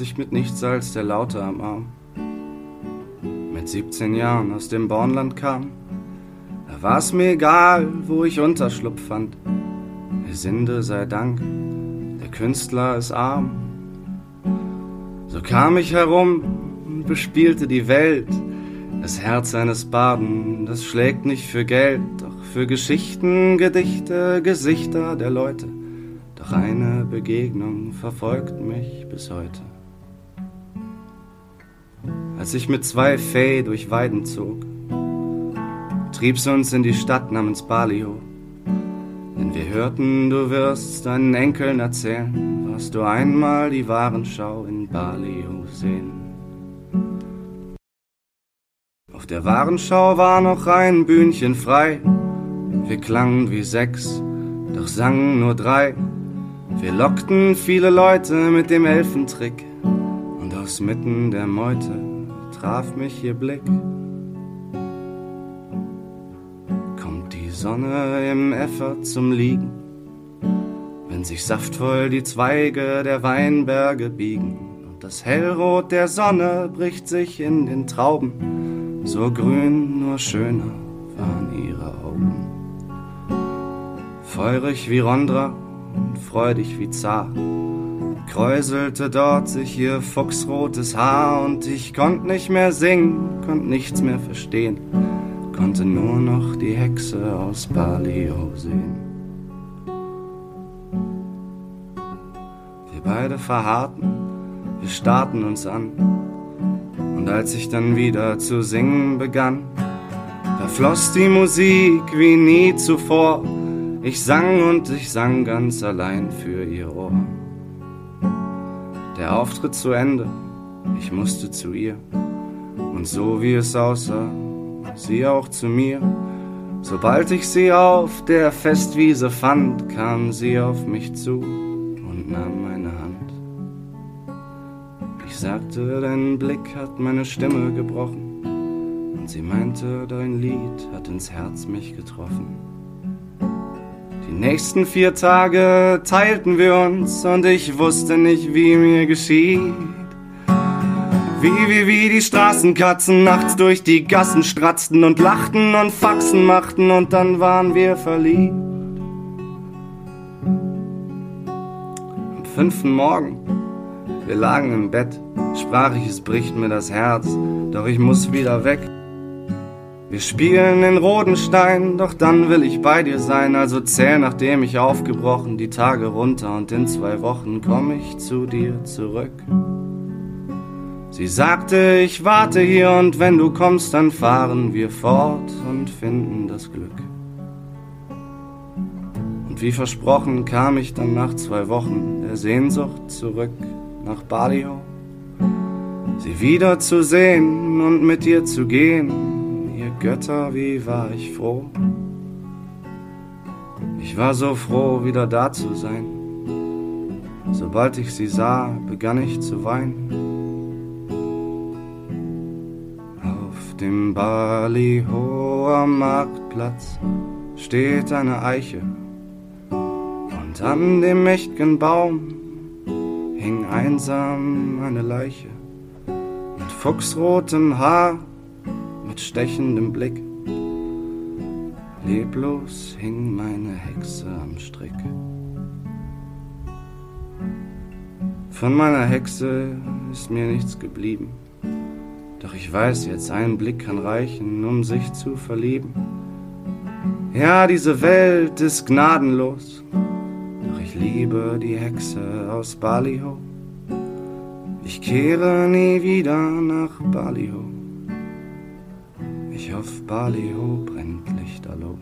ich mit nichts als der Laute am Arm mit 17 Jahren aus dem Bornland kam. Da war's mir egal, wo ich Unterschlupf fand. Der Sinde sei Dank, der Künstler ist arm. So kam ich herum und bespielte die Welt. Das Herz eines Baden, das schlägt nicht für Geld, doch für Geschichten, Gedichte, Gesichter der Leute. Doch eine Begegnung verfolgt mich bis heute. Als ich mit zwei Fee durch Weiden zog, trieb's uns in die Stadt namens Balio. Denn wir hörten, du wirst deinen Enkeln erzählen, was du einmal die Warenschau in Balio sehen. Auf der Warenschau war noch ein Bühnchen frei. Wir klangen wie sechs, doch sangen nur drei. Wir lockten viele Leute mit dem Elfentrick. Und aus mitten der Meute traf mich ihr Blick. Kommt die Sonne im Äffer zum Liegen, wenn sich saftvoll die Zweige der Weinberge biegen und das Hellrot der Sonne bricht sich in den Trauben so grün, nur schöner waren ihre Augen. Feurig wie Rondra und freudig wie Zar, kräuselte dort sich ihr fuchsrotes Haar und ich konnt nicht mehr singen, konnt nichts mehr verstehen, konnte nur noch die Hexe aus Balio sehen. Wir beide verharrten, wir starrten uns an, und als ich dann wieder zu singen begann, da floss die Musik wie nie zuvor. Ich sang und ich sang ganz allein für ihr Ohr. Der Auftritt zu Ende, ich musste zu ihr. Und so wie es aussah, sie auch zu mir. Sobald ich sie auf der Festwiese fand, kam sie auf mich zu und nahm meine Hand sagte, dein Blick hat meine Stimme gebrochen. Und sie meinte, dein Lied hat ins Herz mich getroffen. Die nächsten vier Tage teilten wir uns und ich wusste nicht, wie mir geschieht. Wie, wie, wie die Straßenkatzen nachts durch die Gassen stratzten und lachten und Faxen machten und dann waren wir verliebt. Am fünften Morgen, wir lagen im Bett sprach ich, es bricht mir das Herz, doch ich muss wieder weg. Wir spielen in Rodenstein, doch dann will ich bei dir sein, also zähl, nachdem ich aufgebrochen, die Tage runter und in zwei Wochen komm ich zu dir zurück. Sie sagte, ich warte hier und wenn du kommst, dann fahren wir fort und finden das Glück. Und wie versprochen kam ich dann nach zwei Wochen der Sehnsucht zurück nach Balio sie wieder zu sehen und mit ihr zu gehen. Götter, wie war ich froh. Ich war so froh, wieder da zu sein. Sobald ich sie sah, begann ich zu weinen. Auf dem Balihoer Marktplatz steht eine Eiche und an dem mächtigen Baum hing einsam eine Leiche fuchsrotem Haar mit stechendem Blick. Leblos hing meine Hexe am Strick. Von meiner Hexe ist mir nichts geblieben. Doch ich weiß jetzt, ein Blick kann reichen, um sich zu verlieben. Ja, diese Welt ist gnadenlos, doch ich liebe die Hexe aus Balio. Ich kehre nie wieder nach Balio ich hoffe, Bali hob, brennt Lichterloh.